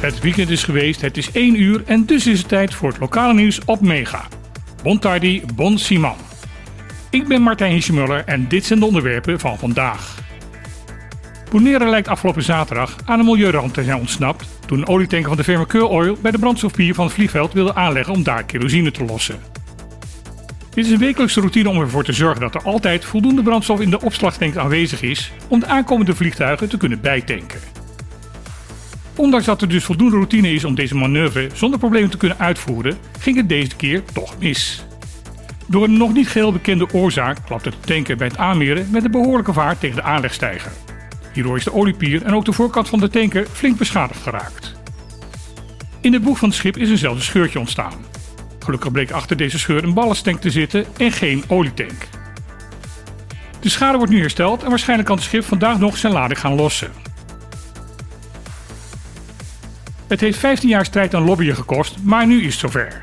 Het weekend is geweest, het is 1 uur en dus is het tijd voor het lokale nieuws op Mega. Bon tardi, bon Simon. Ik ben Martijn Hiesjemuller en dit zijn de onderwerpen van vandaag. Bonaire lijkt afgelopen zaterdag aan een milieuramp te zijn ontsnapt toen een olietanker van de firma Keur Oil bij de brandstofpier van het vliegveld wilde aanleggen om daar kerosine te lossen. Dit is een wekelijkse routine om ervoor te zorgen dat er altijd voldoende brandstof in de opslagtank aanwezig is om de aankomende vliegtuigen te kunnen bijtanken. Ondanks dat er dus voldoende routine is om deze manoeuvre zonder problemen te kunnen uitvoeren, ging het deze keer toch mis. Door een nog niet geheel bekende oorzaak klapte de tanker bij het aanmeren met een behoorlijke vaart tegen de aanlegstijger. Hierdoor is de oliepier en ook de voorkant van de tanker flink beschadigd geraakt. In de boeg van het schip is eenzelfde scheurtje ontstaan. Gelukkig bleek achter deze scheur een ballasttank te zitten en geen olietank. De schade wordt nu hersteld en waarschijnlijk kan het schip vandaag nog zijn lading gaan lossen. Het heeft 15 jaar strijd aan lobbyen gekost, maar nu is het zover.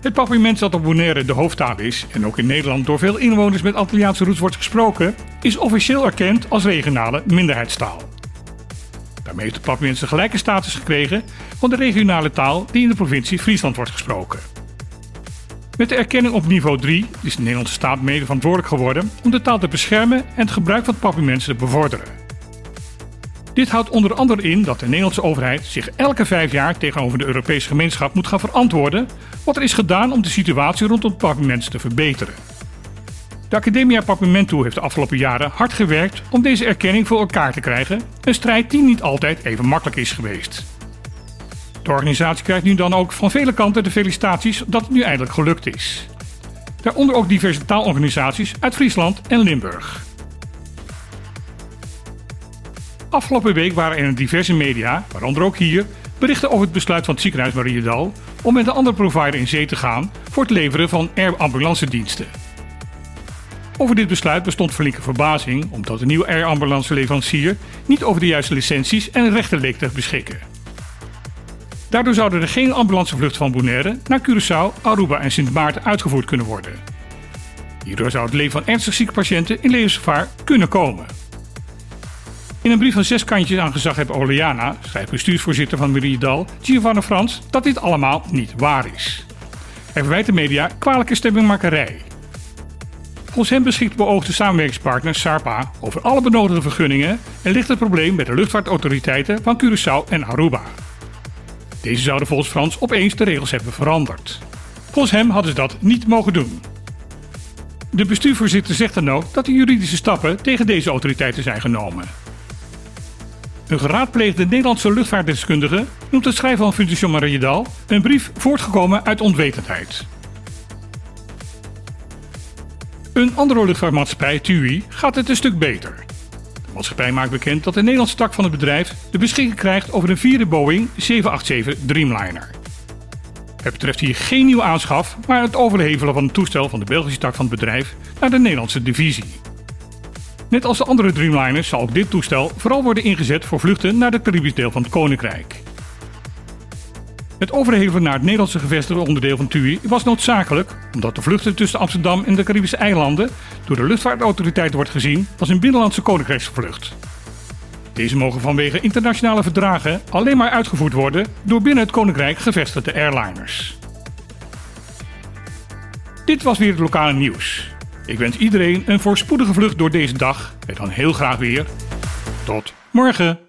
Het papierment dat op Bonaire de hoofdtaal is en ook in Nederland door veel inwoners met Antilliaanse roots wordt gesproken, is officieel erkend als regionale minderheidstaal. Daarmee heeft de papierment zijn gelijke status gekregen van de regionale taal die in de provincie Friesland wordt gesproken. Met de erkenning op niveau 3 is de Nederlandse staat mede verantwoordelijk geworden om de taal te beschermen en het gebruik van papierment te bevorderen. Dit houdt onder andere in dat de Nederlandse overheid zich elke vijf jaar tegenover de Europese gemeenschap moet gaan verantwoorden wat er is gedaan om de situatie rondom Papiaments te verbeteren. De Academia Papiamentu heeft de afgelopen jaren hard gewerkt om deze erkenning voor elkaar te krijgen, een strijd die niet altijd even makkelijk is geweest. De organisatie krijgt nu dan ook van vele kanten de felicitaties dat het nu eindelijk gelukt is. Daaronder ook diverse taalorganisaties uit Friesland en Limburg. Afgelopen week waren er in diverse media, waaronder ook hier, berichten over het besluit van het ziekenhuis Mariedal om met een andere provider in zee te gaan voor het leveren van air ambulance diensten. Over dit besluit bestond flinke verbazing, omdat de nieuwe air ambulance leverancier niet over de juiste licenties en rechten leek te beschikken. Daardoor zouden er geen ambulancevluchten van Bonaire naar Curaçao, Aruba en Sint Maarten uitgevoerd kunnen worden. Hierdoor zou het leven van ernstig zieke patiënten in levensgevaar kunnen komen. In een brief van zes kantjes aan gezaghebber Oleana schrijft bestuursvoorzitter van Meriedal, Giovanna Frans, dat dit allemaal niet waar is. Hij verwijt de media kwalijke stemmingmakerij. Volgens hem beschikt de beoogde samenwerkingspartner SARPA over alle benodigde vergunningen en ligt het probleem bij de luchtvaartautoriteiten van Curaçao en Aruba. Deze zouden volgens Frans opeens de regels hebben veranderd. Volgens hem hadden ze dat niet mogen doen. De bestuurvoorzitter zegt dan ook dat de juridische stappen tegen deze autoriteiten zijn genomen. Een geraadpleegde Nederlandse luchtvaartdeskundige noemt het schrijven van Fundación Mariedal een brief voortgekomen uit onwetendheid. Een andere luchtvaartmaatschappij, TUI, gaat het een stuk beter. Maatschappij maakt bekend dat de Nederlandse tak van het bedrijf de beschikking krijgt over een vierde Boeing 787 Dreamliner. Het betreft hier geen nieuwe aanschaf, maar het overhevelen van het toestel van de Belgische tak van het bedrijf naar de Nederlandse divisie. Net als de andere Dreamliners zal ook dit toestel vooral worden ingezet voor vluchten naar het Caribisch deel van het Koninkrijk. Het overhevelen naar het Nederlandse gevestigde onderdeel van TUI was noodzakelijk, omdat de vluchten tussen Amsterdam en de Caribische eilanden door de luchtvaartautoriteit wordt gezien als een binnenlandse koninkrijksvlucht. Deze mogen vanwege internationale verdragen alleen maar uitgevoerd worden door binnen het koninkrijk gevestigde airliners. Dit was weer het lokale nieuws. Ik wens iedereen een voorspoedige vlucht door deze dag en dan heel graag weer tot morgen.